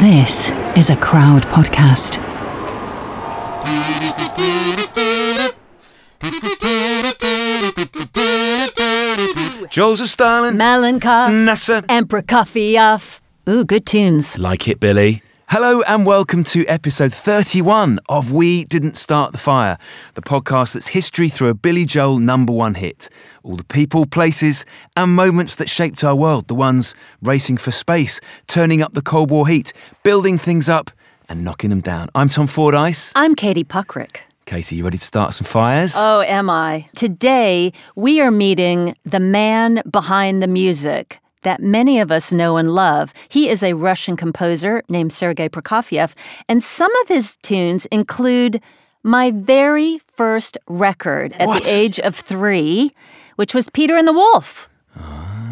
This is a crowd podcast. Joseph Stalin, Malenkov, Nasser. and Prokofiev. Ooh, good tunes. Like it, Billy. Hello and welcome to episode 31 of We Didn't Start the Fire, the podcast that's history through a Billy Joel number one hit. All the people, places, and moments that shaped our world, the ones racing for space, turning up the Cold War heat, building things up, and knocking them down. I'm Tom Fordyce. I'm Katie Puckrick. Katie, you ready to start some fires? Oh, am I? Today, we are meeting the man behind the music that many of us know and love. He is a Russian composer named Sergei Prokofiev, and some of his tunes include my very first record at What? the age of three, which was Peter and the Wolf.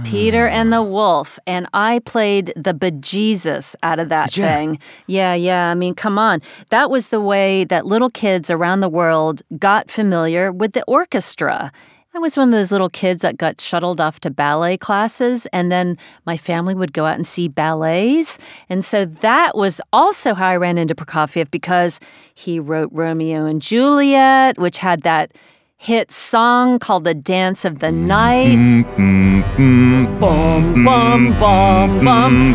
Peter and the Wolf, and I played the bejesus out of that thing. Yeah, yeah. I mean, come on. That was the way that little kids around the world got familiar with the orchestra. I was one of those little kids that got shuttled off to ballet classes, and then my family would go out and see ballets. And so that was also how I ran into Prokofiev because he wrote Romeo and Juliet, which had that hit song called The Dance of the mm-hmm. Night. Mm-hmm. Bum, bum, bum, mm-hmm. bum.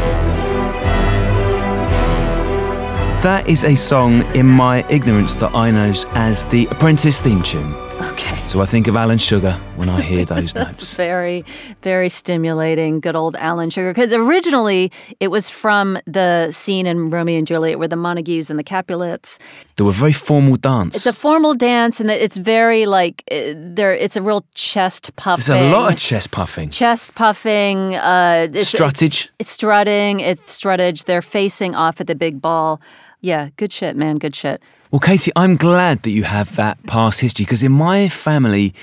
That is a song in my ignorance that I know as the Apprentice theme tune. Okay. So I think of Alan Sugar when I hear those It's notes. very, very stimulating. Good old Alan Sugar. Because originally it was from the scene in Romeo and Juliet where the Montagues and the Capulets. They were very formal dance. It's a formal dance, and it's very like uh, there. It's a real chest puffing. There's a lot of chest puffing. chest puffing. Uh, it's, Struttage. It's strutting. It's struttage. They're facing off at the big ball. Yeah, good shit, man. Good shit. Well, Katie, I'm glad that you have that past history because in my family,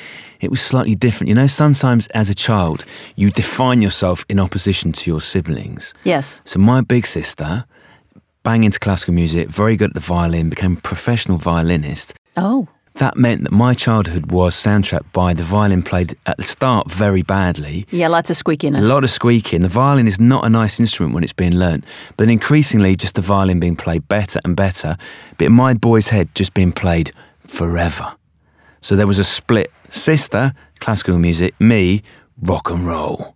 it was slightly different. You know, sometimes as a child, you define yourself in opposition to your siblings. Yes. So my big sister, bang into classical music, very good at the violin, became a professional violinist. Oh. That meant that my childhood was soundtracked by the violin played at the start very badly. Yeah, lots of squeakiness. A lot of squeaking. The violin is not a nice instrument when it's being learnt, but increasingly just the violin being played better and better, but in my boy's head just being played forever. So there was a split. Sister, classical music, me, rock and roll.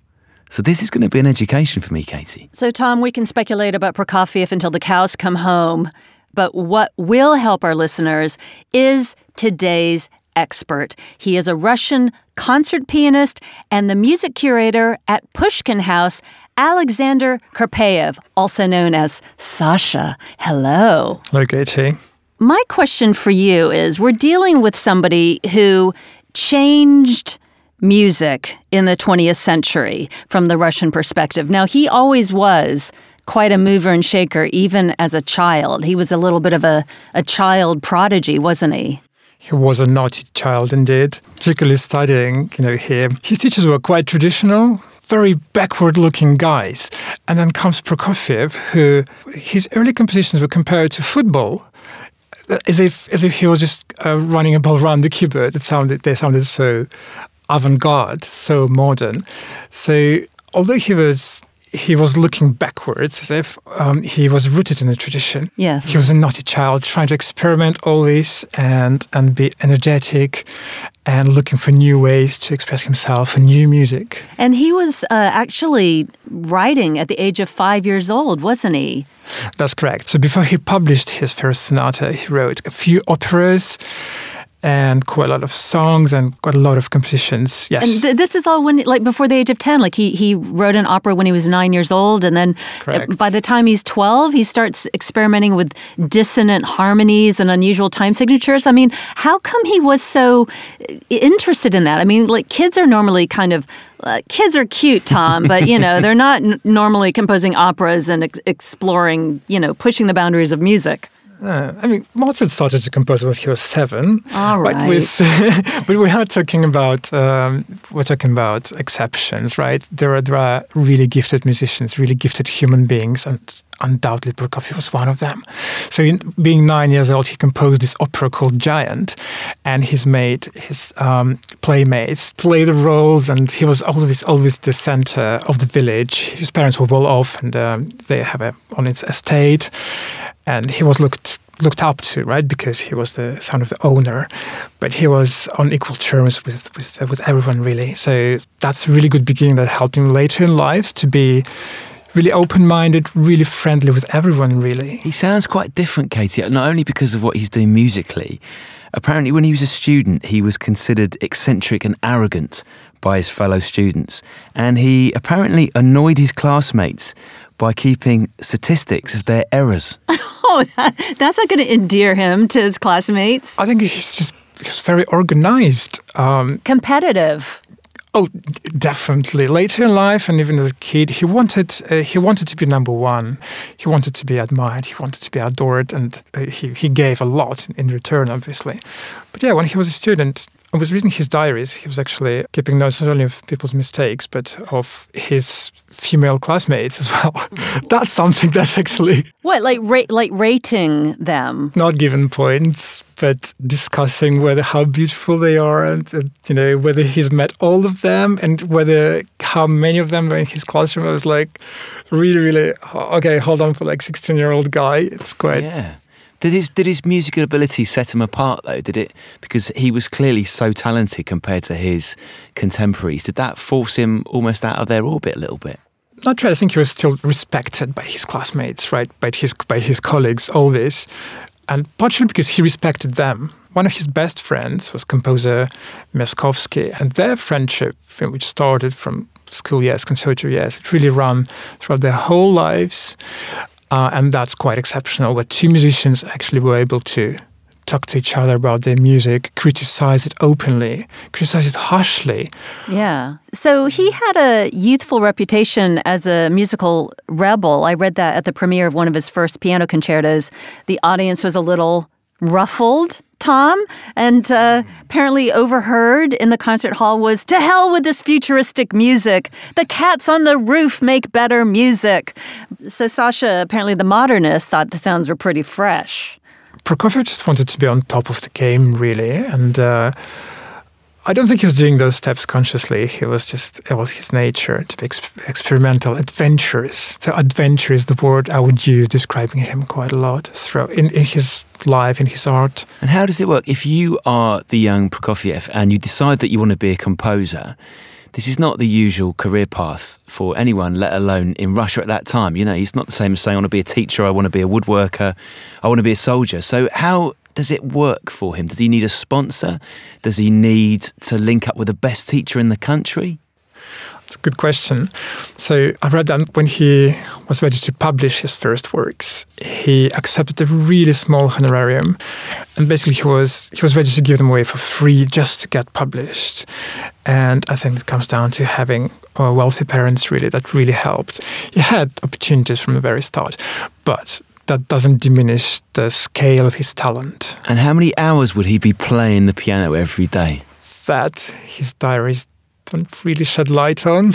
So this is going to be an education for me, Katie. So, Tom, we can speculate about Prokofiev until the cows come home. But what will help our listeners is today's expert. He is a Russian concert pianist and the music curator at Pushkin House, Alexander Karpeyev, also known as Sasha. Hello. Hello, Katie. My question for you is we're dealing with somebody who changed music in the 20th century from the Russian perspective. Now, he always was quite a mover and shaker, even as a child. He was a little bit of a, a child prodigy, wasn't he? He was a naughty child indeed, particularly studying, you know, here. His teachers were quite traditional, very backward looking guys. And then comes Prokofiev, who his early compositions were compared to football. As if, as if he was just uh, running a ball around the keyboard. It sounded, they sounded so avant-garde, so modern. So although he was he was looking backwards, as if um, he was rooted in a tradition. Yes. He was a naughty child, trying to experiment always and and be energetic, and looking for new ways to express himself and new music. And he was uh, actually writing at the age of five years old, wasn't he? That's correct. So before he published his first sonata, he wrote a few operas and quite a lot of songs and quite a lot of compositions. Yes. And th- this is all when, like, before the age of 10. Like, he, he wrote an opera when he was nine years old. And then Correct. by the time he's 12, he starts experimenting with dissonant harmonies and unusual time signatures. I mean, how come he was so uh, interested in that? I mean, like, kids are normally kind of. Uh, kids are cute, Tom, but you know they're not n- normally composing operas and ex- exploring, you know, pushing the boundaries of music. Uh, I mean, Mozart started to compose when he was seven. All But, with, but we are talking about um, we're talking about exceptions, right? There are there are really gifted musicians, really gifted human beings, and undoubtedly Prokofiev was one of them. So, in, being nine years old, he composed this opera called Giant, and he's made his um, playmates play the roles, and he was always always the center of the village. His parents were well off, and um, they have a on its estate, and he was looked looked up to, right, because he was the son of the owner, but he was on equal terms with with, with everyone really. So that's a really good beginning that helped him later in life to be really open-minded, really friendly with everyone, really. He sounds quite different, Katie, not only because of what he's doing musically. Apparently, when he was a student, he was considered eccentric and arrogant by his fellow students. And he apparently annoyed his classmates by keeping statistics of their errors. Oh, that, that's not going to endear him to his classmates. I think he's just he's very organized. Um, Competitive. Oh, definitely. Later in life, and even as a kid, he wanted uh, he wanted to be number one. He wanted to be admired. He wanted to be adored, and uh, he he gave a lot in return, obviously. But yeah, when he was a student, I was reading his diaries. He was actually keeping notes not only of people's mistakes, but of his female classmates as well. that's something that's actually What, like ra- like rating them? not given points, but discussing whether how beautiful they are, and, and you know whether he's met all of them, and whether how many of them were in his classroom. I was like, really, really okay. Hold on, for like sixteen year old guy, it's quite. Yeah. Did his did his musical ability set him apart though? Did it because he was clearly so talented compared to his contemporaries? Did that force him almost out of their orbit a little bit? Not try. I think he was still respected by his classmates, right? By his by his colleagues always, and partially because he respected them. One of his best friends was composer Myaskovsky, and their friendship, which started from school years, conservatory years, it really ran throughout their whole lives, uh, and that's quite exceptional. Where two musicians actually were able to talk to each other about their music, criticize it openly, criticize it harshly, Yeah. So he had a youthful reputation as a musical rebel. I read that at the premiere of one of his first piano concertos. The audience was a little ruffled. Tom, and uh, apparently overheard in the concert hall was to hell with this futuristic music. The cats on the roof make better music. So Sasha, apparently the modernist, thought the sounds were pretty fresh. Prokofiev just wanted to be on top of the game, really, and uh, I don't think he was doing those steps consciously. He was just it was his nature to be ex- experimental, adventurous. So adventure is the word I would use describing him quite a lot throughout in, in his life, in his art. And how does it work? If you are the young Prokofiev and you decide that you want to be a composer, this is not the usual career path for anyone, let alone in Russia at that time. You know, it's not the same as saying, I want to be a teacher, I want to be a woodworker, I want to be a soldier. So, how does it work for him? Does he need a sponsor? Does he need to link up with the best teacher in the country? It's a good question. So I read that when he was ready to publish his first works, he accepted a really small honorarium, and basically he was he was ready to give them away for free just to get published. And I think it comes down to having uh, wealthy parents. Really, that really helped. He had opportunities from the very start, but that doesn't diminish the scale of his talent. And how many hours would he be playing the piano every day? That his diaries don't really shed light on.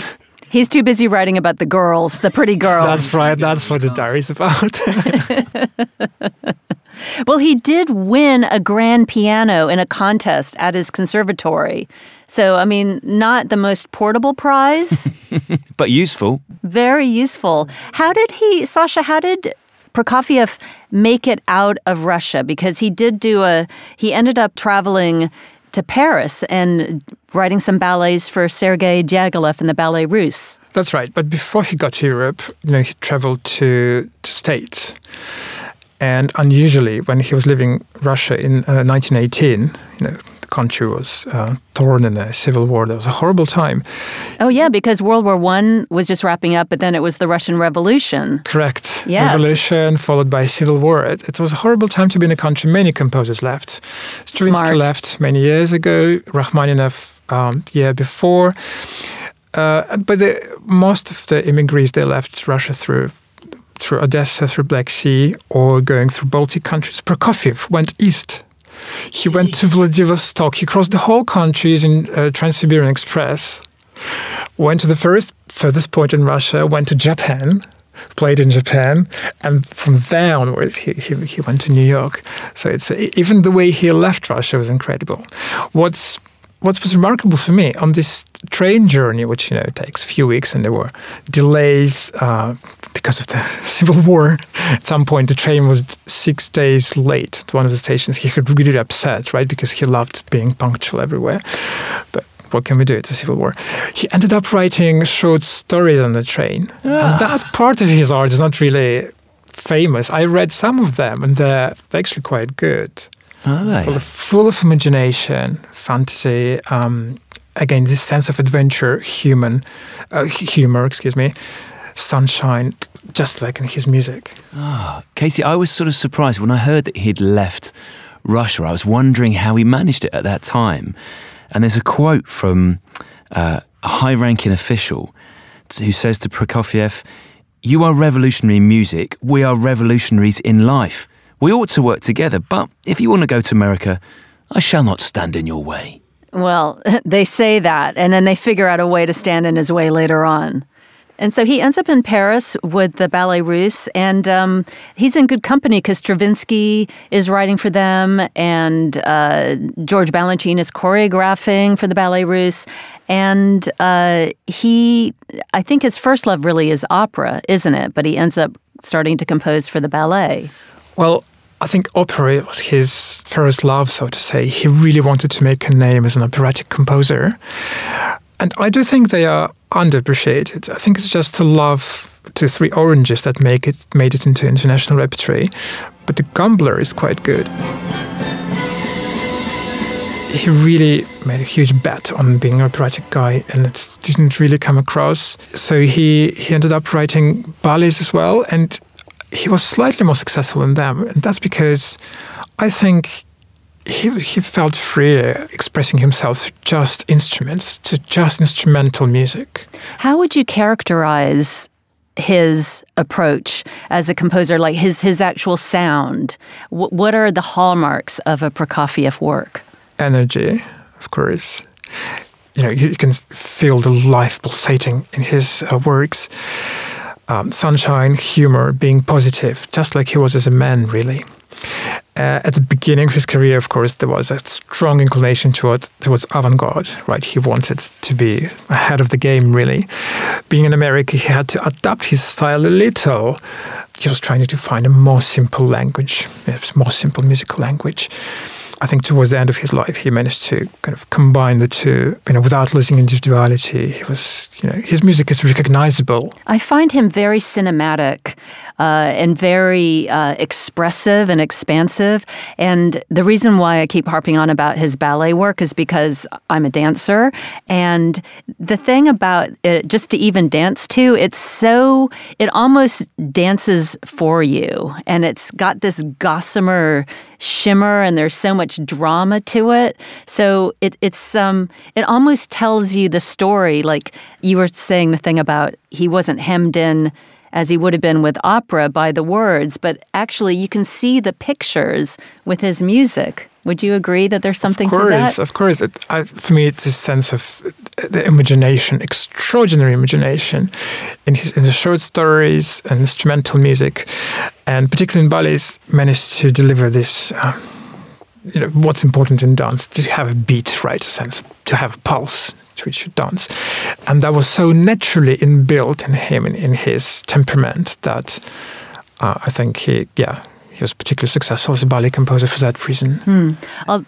He's too busy writing about the girls, the pretty girls. That's right. That's what the diary's about. Well, he did win a grand piano in a contest at his conservatory. So, I mean, not the most portable prize, But useful. very useful. How did he, Sasha, how did Prokofiev make it out of Russia? Because he did do a, he ended up traveling to Paris and writing some ballets for Sergei Diaghilev in the Ballet Russe. That's right. But before he got to Europe, you know, he traveled to to States. And unusually, when he was leaving Russia in uh, 1918, you know, country was uh, torn in a civil war. That was a horrible time. Oh, yeah, because World War One was just wrapping up, but then it was the Russian Revolution. Correct. Yes. Revolution followed by civil war. It, it was a horrible time to be in a country. Many composers left. Stravinsky Smart. left many years ago. Rachmaninoff um, year before. Uh, but the, most of the immigrants they left Russia through through Odessa, through Black Sea, or going through Baltic countries. Prokofiev went east. He went to Vladivostok. He crossed the whole country using uh, Trans-Siberian Express. Went to the first furthest point in Russia. Went to Japan. Played in Japan, and from there onwards, he, he, he went to New York. So it's even the way he left Russia was incredible. What's what was remarkable for me on this train journey, which you know takes a few weeks, and there were delays uh, because of the civil war. At some point, the train was six days late at one of the stations. He got really upset, right, because he loved being punctual everywhere. But what can we do? It's a civil war. He ended up writing short stories on the train, ah. and that part of his art is not really famous. I read some of them, and they're, they're actually quite good. Full of, full of imagination, fantasy. Um, again, this sense of adventure, human uh, humor. Excuse me, sunshine, just like in his music. Ah, Casey, I was sort of surprised when I heard that he'd left Russia. I was wondering how he managed it at that time. And there's a quote from uh, a high-ranking official who says to Prokofiev, "You are revolutionary in music. We are revolutionaries in life." We ought to work together, but if you want to go to America, I shall not stand in your way. Well, they say that, and then they figure out a way to stand in his way later on. And so he ends up in Paris with the Ballet Russe, and um, he's in good company because Stravinsky is writing for them, and uh, George Balanchine is choreographing for the Ballet Russe. And uh, he, I think his first love really is opera, isn't it? But he ends up starting to compose for the ballet. Well, I think opera was his first love, so to say. He really wanted to make a name as an operatic composer. And I do think they are underappreciated. I think it's just the love to Three Oranges that make it made it into international repertory. But the Gambler is quite good. He really made a huge bet on being an operatic guy, and it didn't really come across. So he he ended up writing ballets as well, and he was slightly more successful in them, and that's because I think he he felt freer expressing himself through just instruments, to just instrumental music. How would you characterize his approach as a composer, like his his actual sound? W- what are the hallmarks of a Prokofiev work? Energy, of course. You know, you can feel the life pulsating in his uh, works um, sunshine, humor, being positive, just like he was as a man, really. Uh, at the beginning of his career, of course, there was a strong inclination toward, towards avant-garde, right? He wanted to be ahead of the game, really. Being in America, he had to adapt his style a little. He was trying to find a more simple language, a more simple musical language. I think towards the end of his life, he managed to kind of combine the two, you know, without losing individuality. He was, you know, his music is recognizable. I find him very cinematic uh, and very uh, expressive and expansive. And the reason why I keep harping on about his ballet work is because I'm a dancer. And the thing about it, just to even dance to, it's so, it almost dances for you. And it's got this gossamer shimmer and there's so much drama to it. So it, it's um, it almost tells you the story. Like you were saying the thing about he wasn't hemmed in as he would have been with opera by the words, but actually you can see the pictures with his music. Would you agree that there's something of course, to that? Of course, it, I, for me, it's this sense of the imagination, extraordinary imagination, in his in the short stories and instrumental music, and particularly in ballets, managed to deliver this. Um, you know what's important in dance to have a beat, right? A sense to have a pulse to which you dance, and that was so naturally inbuilt in him, in, in his temperament, that uh, I think he, yeah, he was particularly successful as a ballet composer for that reason. Hmm.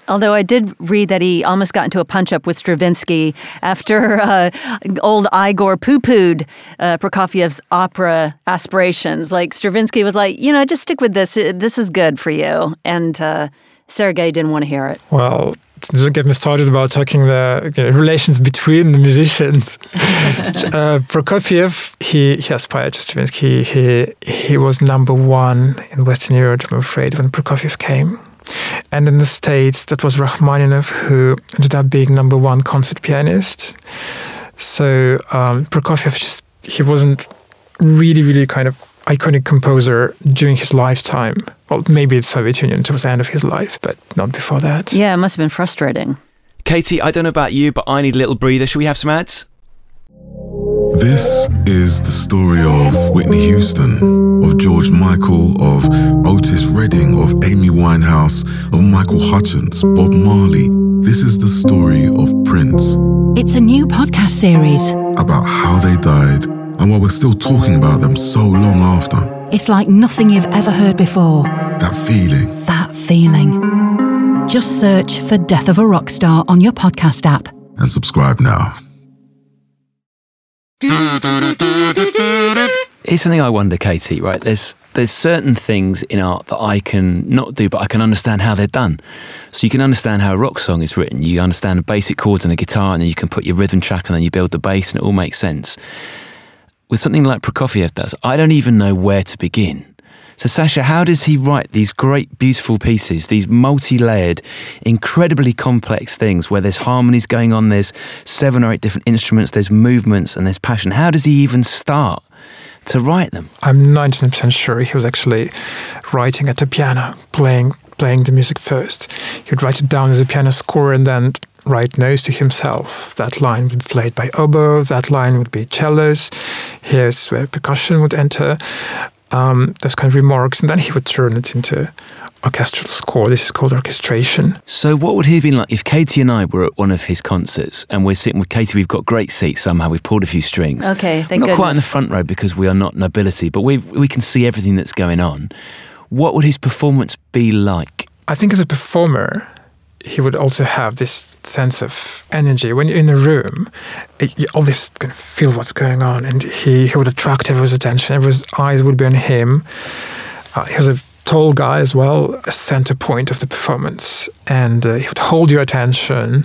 Although I did read that he almost got into a punch up with Stravinsky after uh, old Igor poo pooed uh, Prokofiev's opera aspirations. Like Stravinsky was like, you know, just stick with this. This is good for you. And uh, Sergei didn't want to hear it. Well, don't get me started about talking the you know, relations between the musicians. uh, Prokofiev, he, he aspired to Stravinsky. He, he was number one in Western Europe, I'm afraid, when Prokofiev came. And in the States, that was Rachmaninoff, who ended up being number one concert pianist. So um, Prokofiev just, he wasn't really, really kind of iconic composer during his lifetime. Well, maybe it's Soviet Union towards the end of his life, but not before that. Yeah, it must have been frustrating. Katie, I don't know about you, but I need a little breather. Should we have some ads? This is the story of Whitney Houston, of George Michael, of Otis Redding, of Amy Winehouse, of Michael Hutchence, Bob Marley. This is the story of Prince, It's a new podcast series. about how they died and why we're still talking about them so long after. It's like nothing you've ever heard before. That feeling. That feeling. Just search for Death of a Rock Star on your podcast app. And subscribe now. Here's something I wonder, Katie. Right, there's there's certain things in art that I can not do, but I can understand how they're done. So you can understand how a rock song is written. You understand the basic chords on a guitar, and then you can put your rhythm track, and then you build the bass, and it all makes sense. With something like Prokofiev does, I don't even know where to begin. So, Sasha, how does he write these great, beautiful pieces, these multi layered, incredibly complex things where there's harmonies going on, there's seven or eight different instruments, there's movements, and there's passion? How does he even start to write them? I'm 99% sure he was actually writing at the piano, playing playing the music first. He would write it down as a piano score and then write notes to himself. That line would be played by oboe, that line would be cellos. Here's where percussion would enter. Um, those kind of remarks, and then he would turn it into orchestral score. This is called orchestration. So, what would he have been like if Katie and I were at one of his concerts and we're sitting with Katie? We've got great seats somehow. We've pulled a few strings. Okay, We're thank not quite in the front row because we are not nobility, but we we can see everything that's going on. What would his performance be like? I think as a performer, he would also have this sense of energy. When you're in a room, it, you always can feel what's going on, and he, he would attract everyone's attention. Everyone's eyes would be on him. Uh, he was a tall guy as well, a center point of the performance, and uh, he would hold your attention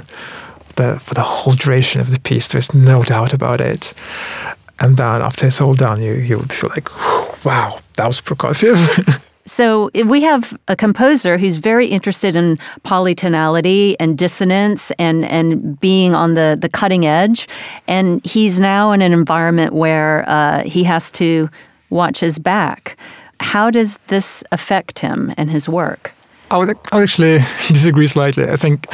the, for the whole duration of the piece. There's no doubt about it. And then after it's all done, you, you would feel like, wow, that was Prokofiev. So eh, we have a composer who's very interested in polytonality and dissonance and, and being on the, the cutting edge. And he's now in an environment where uh, he has to watch his back. How does this affect him and his work? I would, I would actually disagree slightly. I think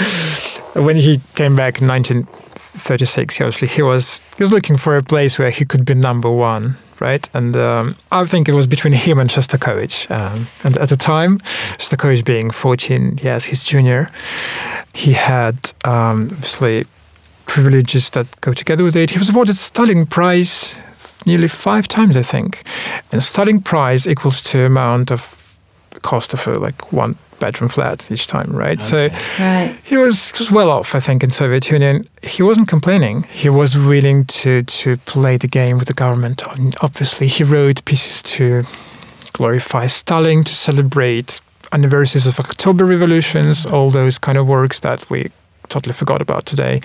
when he came back in 1936, obviously he was he was looking for a place where he could be number one, right? And um, I think it was between him and Shostakovich. Um, and at the time, Shostakovich being 14 yes, his junior, he had um, obviously privileges that go together with it. He was awarded Stalin Prize nearly five times, I think. And Stalin Prize equals to amount of cost of a like one bedroom flat each time, right? So Right. he was just well off, I think, in Soviet Union. He wasn't complaining. He was willing to to play the game with the government. And obviously, he wrote pieces to glorify Stalin, to celebrate anniversaries of October revolutions, all those kind of works that we totally forgot about today.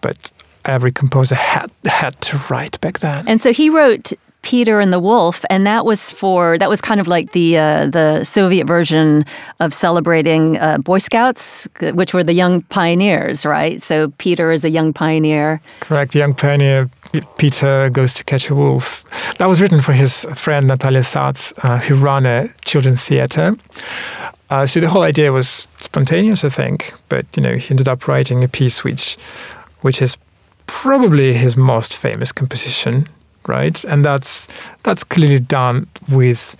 But every composer had had to write back then. And so he wrote Peter and the Wolf, and that was for that was kind of like the uh, the Soviet version of celebrating uh, Boy Scouts, which were the young pioneers, right? So Peter is a young pioneer. Correct. Young pioneer Peter goes to catch a wolf. That was written for his friend Natalia Sats, uh, who ran a children's theater. Uh, so the whole idea was spontaneous, I think. But you know, he ended up writing a piece which, which is probably his most famous composition, right? And that's that's clearly done with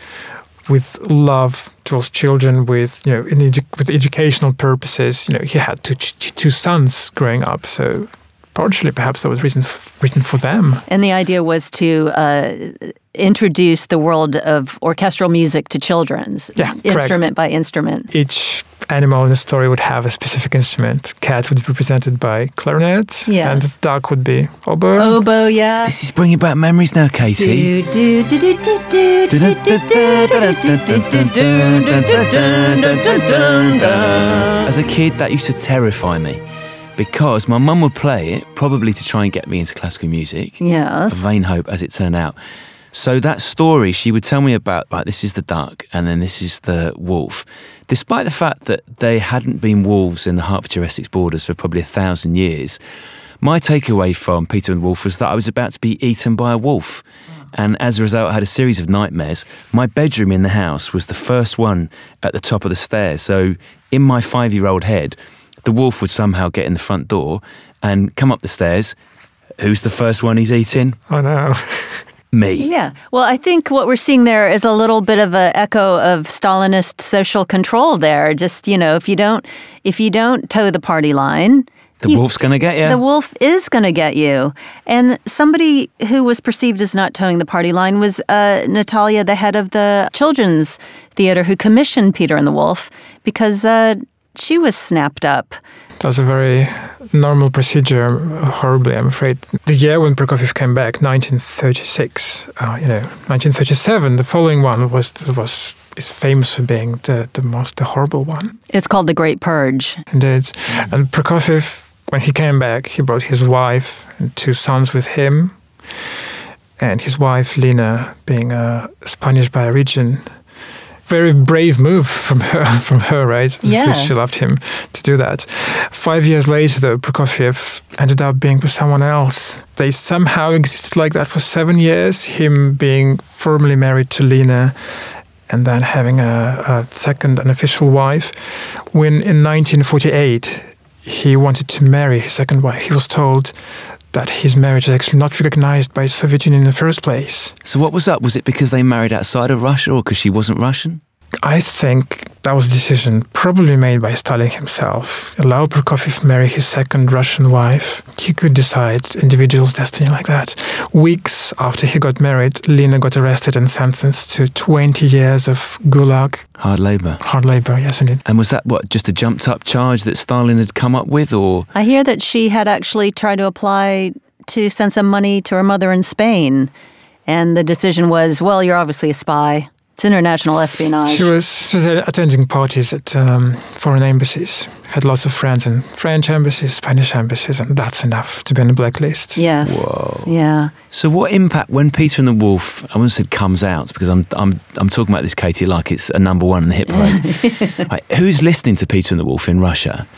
with love towards children, with you know, edu- with educational purposes. You know, he had two ch- two sons growing up, so Partially, perhaps that was written written for them. And the idea was to uh, introduce the world of orchestral music to children, yeah, instrument correct. by instrument. Each animal in the story would have a specific instrument. Cat would be represented by clarinet, yes. and duck would be oboe. Oboe, yeah. This is bringing back memories now, Katie. As a kid, that used to terrify me because my mum would play it, probably to try and get me into classical music. Yes. A vain hope, as it turned out. So that story, she would tell me about, like, this is the duck and then this is the wolf. Despite the fact that they hadn't been wolves in the Hertfordshire Essex borders for probably a thousand years, my takeaway from Peter and Wolf was that I was about to be eaten by a wolf. And as a result, I had a series of nightmares. My bedroom in the house was the first one at the top of the stairs. So in my five year old head, the wolf would somehow get in the front door and come up the stairs. Who's the first one he's eating? I know. Me. Yeah. Well, I think what we're seeing there is a little bit of an echo of Stalinist social control there. Just, you know, if you don't if you don't toe the party line, The you- wolf's going to get you. The wolf is going to get you. And somebody who was perceived as not towing the party line was uh, Natalia, the head of the children's theater, who commissioned Peter and the Wolf because uh, she was snapped up. That was a very normal procedure, horribly, I'm afraid. The year when Prokofiev came back, 1936, uh, you know, 1937, the following one was was is famous for being the, the most the horrible one. It's called The Great Purge. Indeed. And Prokofiev, when he came back, he brought his wife and two sons with him. And his wife, Lena, being a Spanish by origin, very brave move from her, from her, right? Yeah. She loved him to do that. Five years later, though, Prokofiev ended up being with someone else. They somehow existed like that for seven years, him being formally married to Lena and then having a, a second unofficial wife. When in 1948 he wanted to marry his second wife, he was told that his marriage is actually not recognized by the Soviet Union in the first place. so what was up? Was it because they married outside of Russia or because she wasn't Russian? I think that was a decision probably made by Stalin himself. Allow Prokofiev marry his second Russian wife. He could decide individual's destiny like that. Weeks after he got married, Lena got arrested and sentenced to 20 years of gulag, Hard labour. hard labor, yes indeed. And was that what, just a jumped up charge that Stalin had come up with or I hear that she had actually tried to apply to send some money to her mother in Spain. And the decision was, well, you're obviously a spy. It's international espionage. She was, she was attending parties at um, foreign embassies, had lots of friends in French embassies, Spanish embassies, and that's enough to be on the blacklist. Yes. Whoa. Yeah. So, what impact when Peter and the Wolf? I almost said comes out because I'm I'm I'm talking about this, Katie, like it's a number one in the hit parade. right, who's listening to Peter and the Wolf in Russia?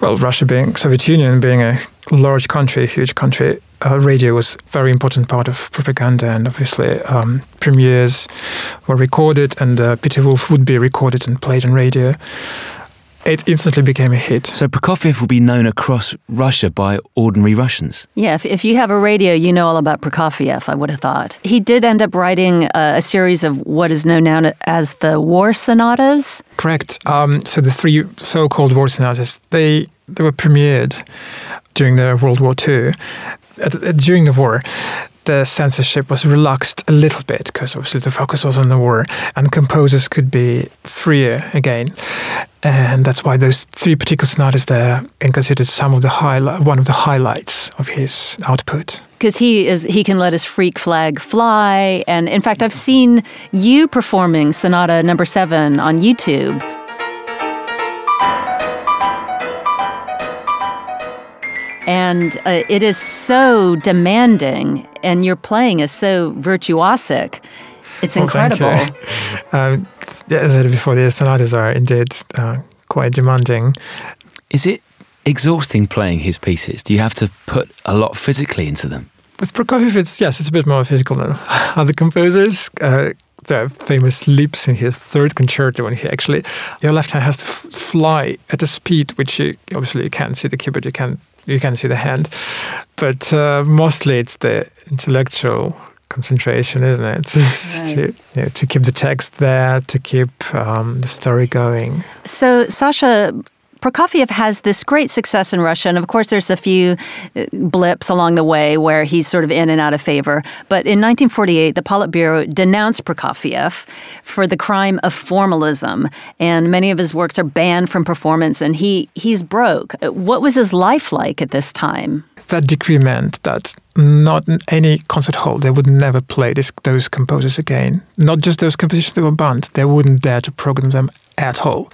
Well, Russia being Soviet Union being a large country, huge country, uh, radio was a very important part of propaganda, and obviously um, premieres were recorded, and uh, Peter Wolf would be recorded and played on radio. It instantly became a hit. So Prokofiev will be known across Russia by ordinary Russians. Yeah, if, if you have a radio, you know all about Prokofiev, I would have thought. He did end up writing a, a series of what is known now as the War Sonatas. Correct. Um, so the three so-called war sonatas they they were premiered during the World War II. During the war, the censorship was relaxed a little bit because obviously the focus was on the war, and composers could be freer again. And that's why those three particular sonatas there are considered some of the highlight, one of the highlights of his output. because he is he can let his freak flag fly and in fact i've seen you performing sonata number seven on youtube and uh, it is so demanding and your playing is so virtuosic it's Well, thank incredible you. Um, as I said before, the sonatas are indeed uh, quite demanding. Is it exhausting playing his pieces? Do you have to put a lot physically into them? With Prokofiev, it's yes, it's a bit more physical than other composers. Uh, there are famous leaps in his third concerto when he actually your left hand has to f- fly at a speed which you obviously you can't see the keyboard, you can you can see the hand, but uh, mostly it's the intellectual concentration, isn't it? to, you know, to keep the text there, to keep um, the story going. So, Sasha, Prokofiev has this great success in Russia, and of course, there's a few uh, blips along the way where he's sort of in and out of favor. But in 1948, the Politburo denounced Prokofiev for the crime of formalism, and many of his works are banned from performance, and he he's broke. Uh, What was his life like at this time? that decree meant that not any concert hall they would never play this, those composers again. Not just those compositions that were banned; they wouldn't dare to program them at all.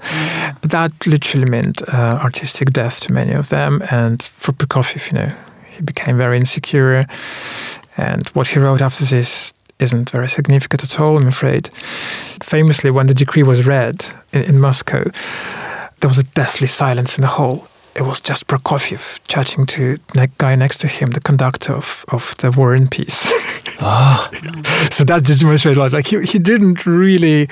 That literally meant uh, artistic death to many of them. And for Prokofiev, you know, he became very insecure, and what he wrote after this isn't very significant at all, I'm afraid. Famously, when the decree was read in, in Moscow, there was a deathly silence in the hall it was just Prokofiev chatting to the guy next to him, the conductor of, of the War and Peace. ah. so that just demonstrates like, like he, he didn't really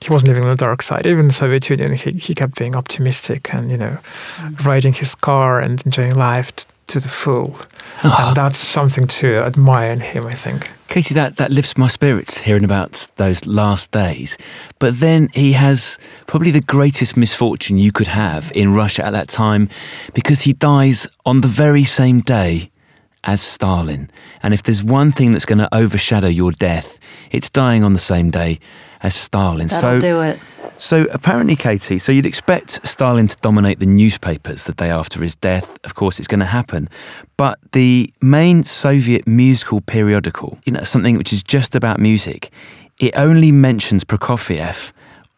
he wasn't living on the dark side. Even in the Soviet Union, he, he kept being optimistic and, you know, mm. riding his car and enjoying life t- to the full. Ah. And that's something to admire in him, I think. Katie, that, that lifts my spirits hearing about those last days. But then he has probably the greatest misfortune you could have in Russia at that time because he dies on the very same day as Stalin. And if there's one thing that's going to overshadow your death, it's dying on the same day as Stalin. That'll so, do it. So apparently, Katie, so you'd expect Stalin to dominate the newspapers the day after his death. Of course, it's going to happen. But the main Soviet musical periodical, you know, something which is just about music, it only mentions Prokofiev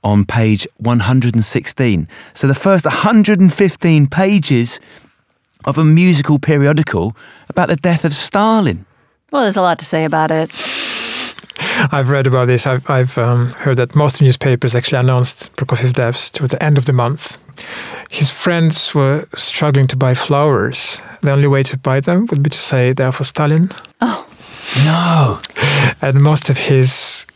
on page 116. So the first 115 pages of a musical periodical about the death of Stalin. Well, there's a lot to say about it. I've read about this. I've, I've um, heard that most newspapers actually announced Prokofiev's death to the end of the month. His friends were struggling to buy flowers. The only way to buy them would be to say they're for Stalin. Oh. No. And most of his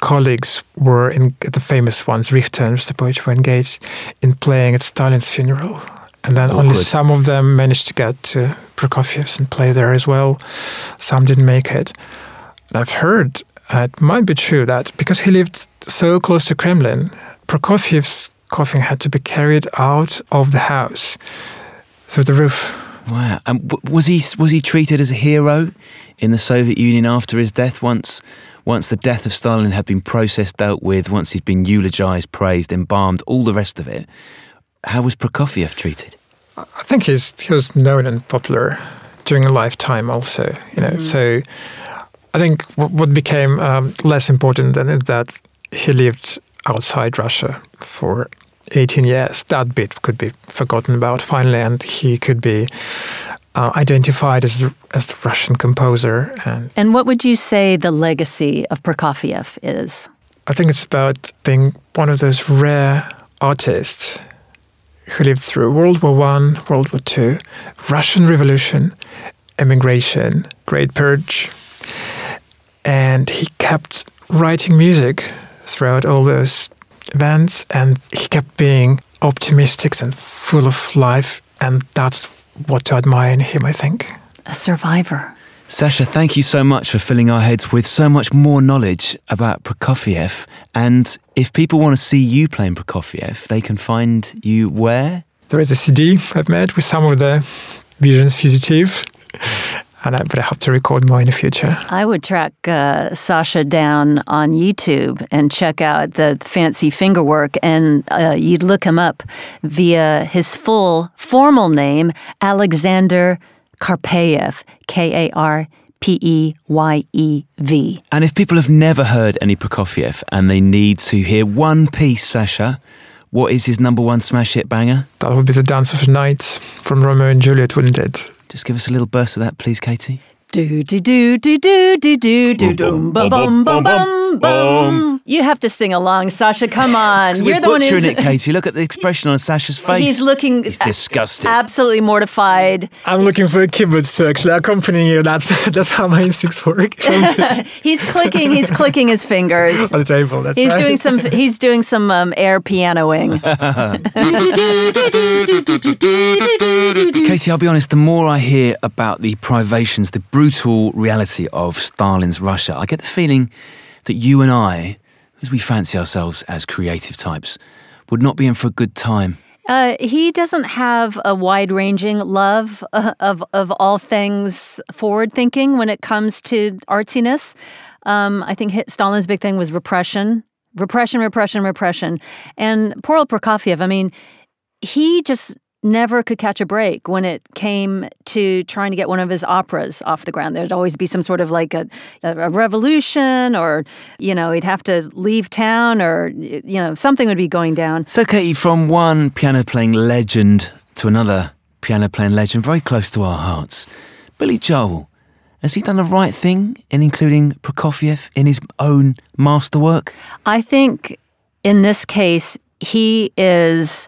colleagues were in the famous ones, Richter and Rostropovich, were engaged in playing at Stalin's funeral. And then only some of them managed to get to Prokofiev's and play there as well. Some didn't make it. And I've heard, it might be true, that because he lived so close to Kremlin, Prokofiev's coffin had to be carried out of the house through the roof. Wow. And w- was he was he treated as a hero in the Soviet Union after his death? Once once the death of Stalin had been processed, dealt with, once he'd been eulogized, praised, embalmed, all the rest of it. How was Prokofiev treated? I think he's he was known and popular during a lifetime also. You know, mm-hmm. so I think what, became um, less important than it that he lived outside Russia for 18 years. That bit could be forgotten about finally, and he could be uh, identified as the, as the Russian composer. And And what would you say the legacy of Prokofiev is? I think it's about being one of those rare artists who lived through World War One, World War Two, Russian Revolution, emigration, Great Purge, and he kept writing music throughout all those events, and he kept being optimistic and full of life, and that's what to admire in him, I think. A survivor. Sasha, thank you so much for filling our heads with so much more knowledge about Prokofiev. And if people want to see you playing Prokofiev, they can find you where? There is a CD I've made with some of the Visions Fugitive, and I, but I hope to record more in the future. I would track uh, Sasha down on YouTube and check out the fancy fingerwork, and uh, you'd look him up via his full formal name, Alexander Karpeyev, K A R P E Y E V. And if people have never heard any Prokofiev and they need to hear one piece, Sasha, what is his number one smash hit banger? That would be the Dance of the Night from Romeo and Juliet, wouldn't it? Just give us a little burst of that, please, Katie. Do do do do do do do do boom ba bum bum bum bum. You have to sing along, Sasha. Come on, you're the one who's it, Katie. Look at the expression on Sasha's face. He's looking. He's disgusted. Absolutely mortified. I'm looking for a keyboard to actually accompany you. That's that's how my instincts work. he's clicking. He's clicking his fingers on the table. That's he's right. doing some. He's doing some um, air pianoing. Katie, I'll be honest. The more I hear about the privations, the brutal reality of Stalin's Russia, I get the feeling that you and I, as we fancy ourselves as creative types, would not be in for a good time. Uh, he doesn't have a wide-ranging love uh, of of all things forward-thinking when it comes to artsiness. Um, I think Stalin's big thing was repression, repression, repression, repression, and poor old Prokofiev. I mean, he just never could catch a break when it came to trying to get one of his operas off the ground. There'd always be some sort of like a, a revolution, or you know, he'd have to leave town, or you know, something would be going down. So, Katie, from one piano playing legend to another piano playing legend, very close to our hearts, Billy Joel. Has he done the right thing in including Prokofiev in his own masterwork? I think in this case, he is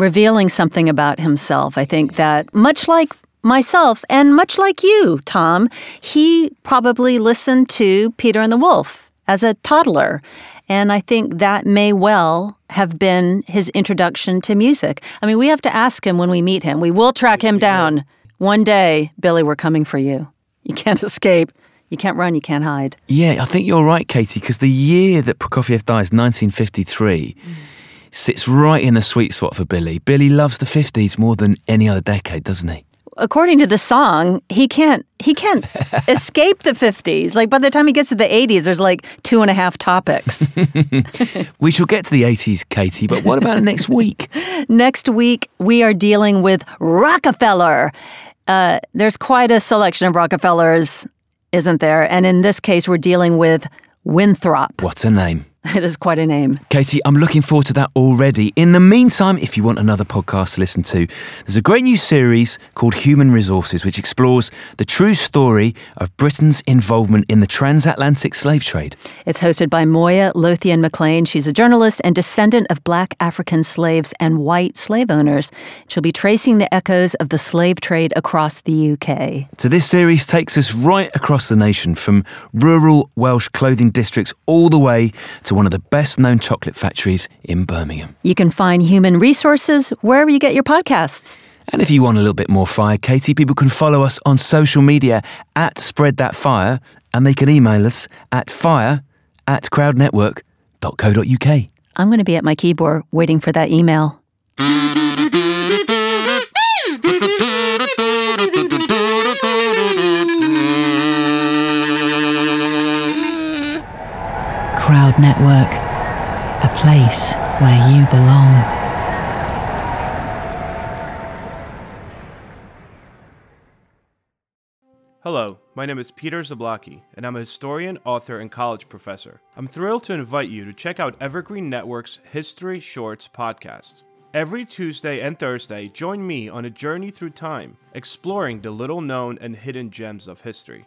revealing something about himself. I think that much like myself, and much like you, Tom, he probably listened to Peter and the Wolf as a toddler. And I think that may well have been his introduction to music. I mean, we have to ask him when we meet him. We will track him down. One day, Billy, we're coming for you. You can't escape. You can't run, you can't hide. Yeah, I think you're right, Katie, because the year that Prokofiev dies, 1953, mm. Sits right in the sweet spot for Billy. Billy loves the 50s more than any other decade, doesn't he? according to the song, he can't he can't escape the fifties. Like by the time he gets to the eighties, there's like two and a half topics. we shall get to the eighties, Katie, but what about next week? Next week we are dealing with Rockefeller. Uh, there's quite a selection of Rockefellers, isn't there? And in this case, we're dealing with Winthrop. What's a name? It is quite a name. Katie, I'm looking forward to that already. In the meantime, if you want another podcast to listen to, there's a great new series called Human Resources, which explores the true story of Britain's involvement in the transatlantic slave trade. It's hosted by Moya Lothian McLean. She's a journalist and descendant of black African slaves and white slave owners. She'll be tracing the echoes of the slave trade across the UK. So, this series takes us right across the nation from rural Welsh clothing districts all the way to to one of the best known chocolate factories in Birmingham. You can find human resources wherever you get your podcasts. And if you want a little bit more fire, Katie, people can follow us on social media at Spread That Fire, and they can email us at fire at crowdnetwork.co.uk. I'm going to be at my keyboard waiting for that email. Crowd Network, a place where you belong. Hello, my name is Peter Zablocki, and I'm a historian, author, and college professor. I'm thrilled to invite you to check out Evergreen Network's History Shorts podcast. Every Tuesday and Thursday, join me on a journey through time, exploring the little known and hidden gems of history.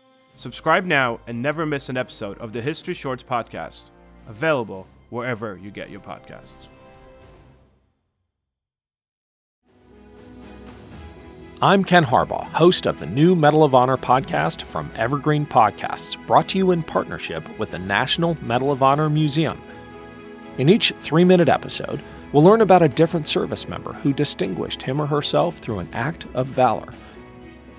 Subscribe now and never miss an episode of the History Shorts podcast, available wherever you get your podcasts. I'm Ken Harbaugh, host of the new Medal of Honor podcast from Evergreen Podcasts, brought to you in partnership with the National Medal of Honor Museum. In each three minute episode, we'll learn about a different service member who distinguished him or herself through an act of valor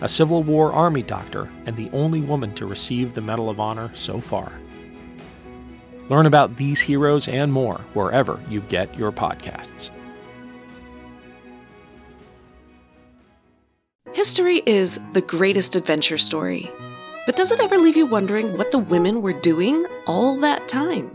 a Civil War Army doctor, and the only woman to receive the Medal of Honor so far. Learn about these heroes and more wherever you get your podcasts. History is the greatest adventure story. But does it ever leave you wondering what the women were doing all that time?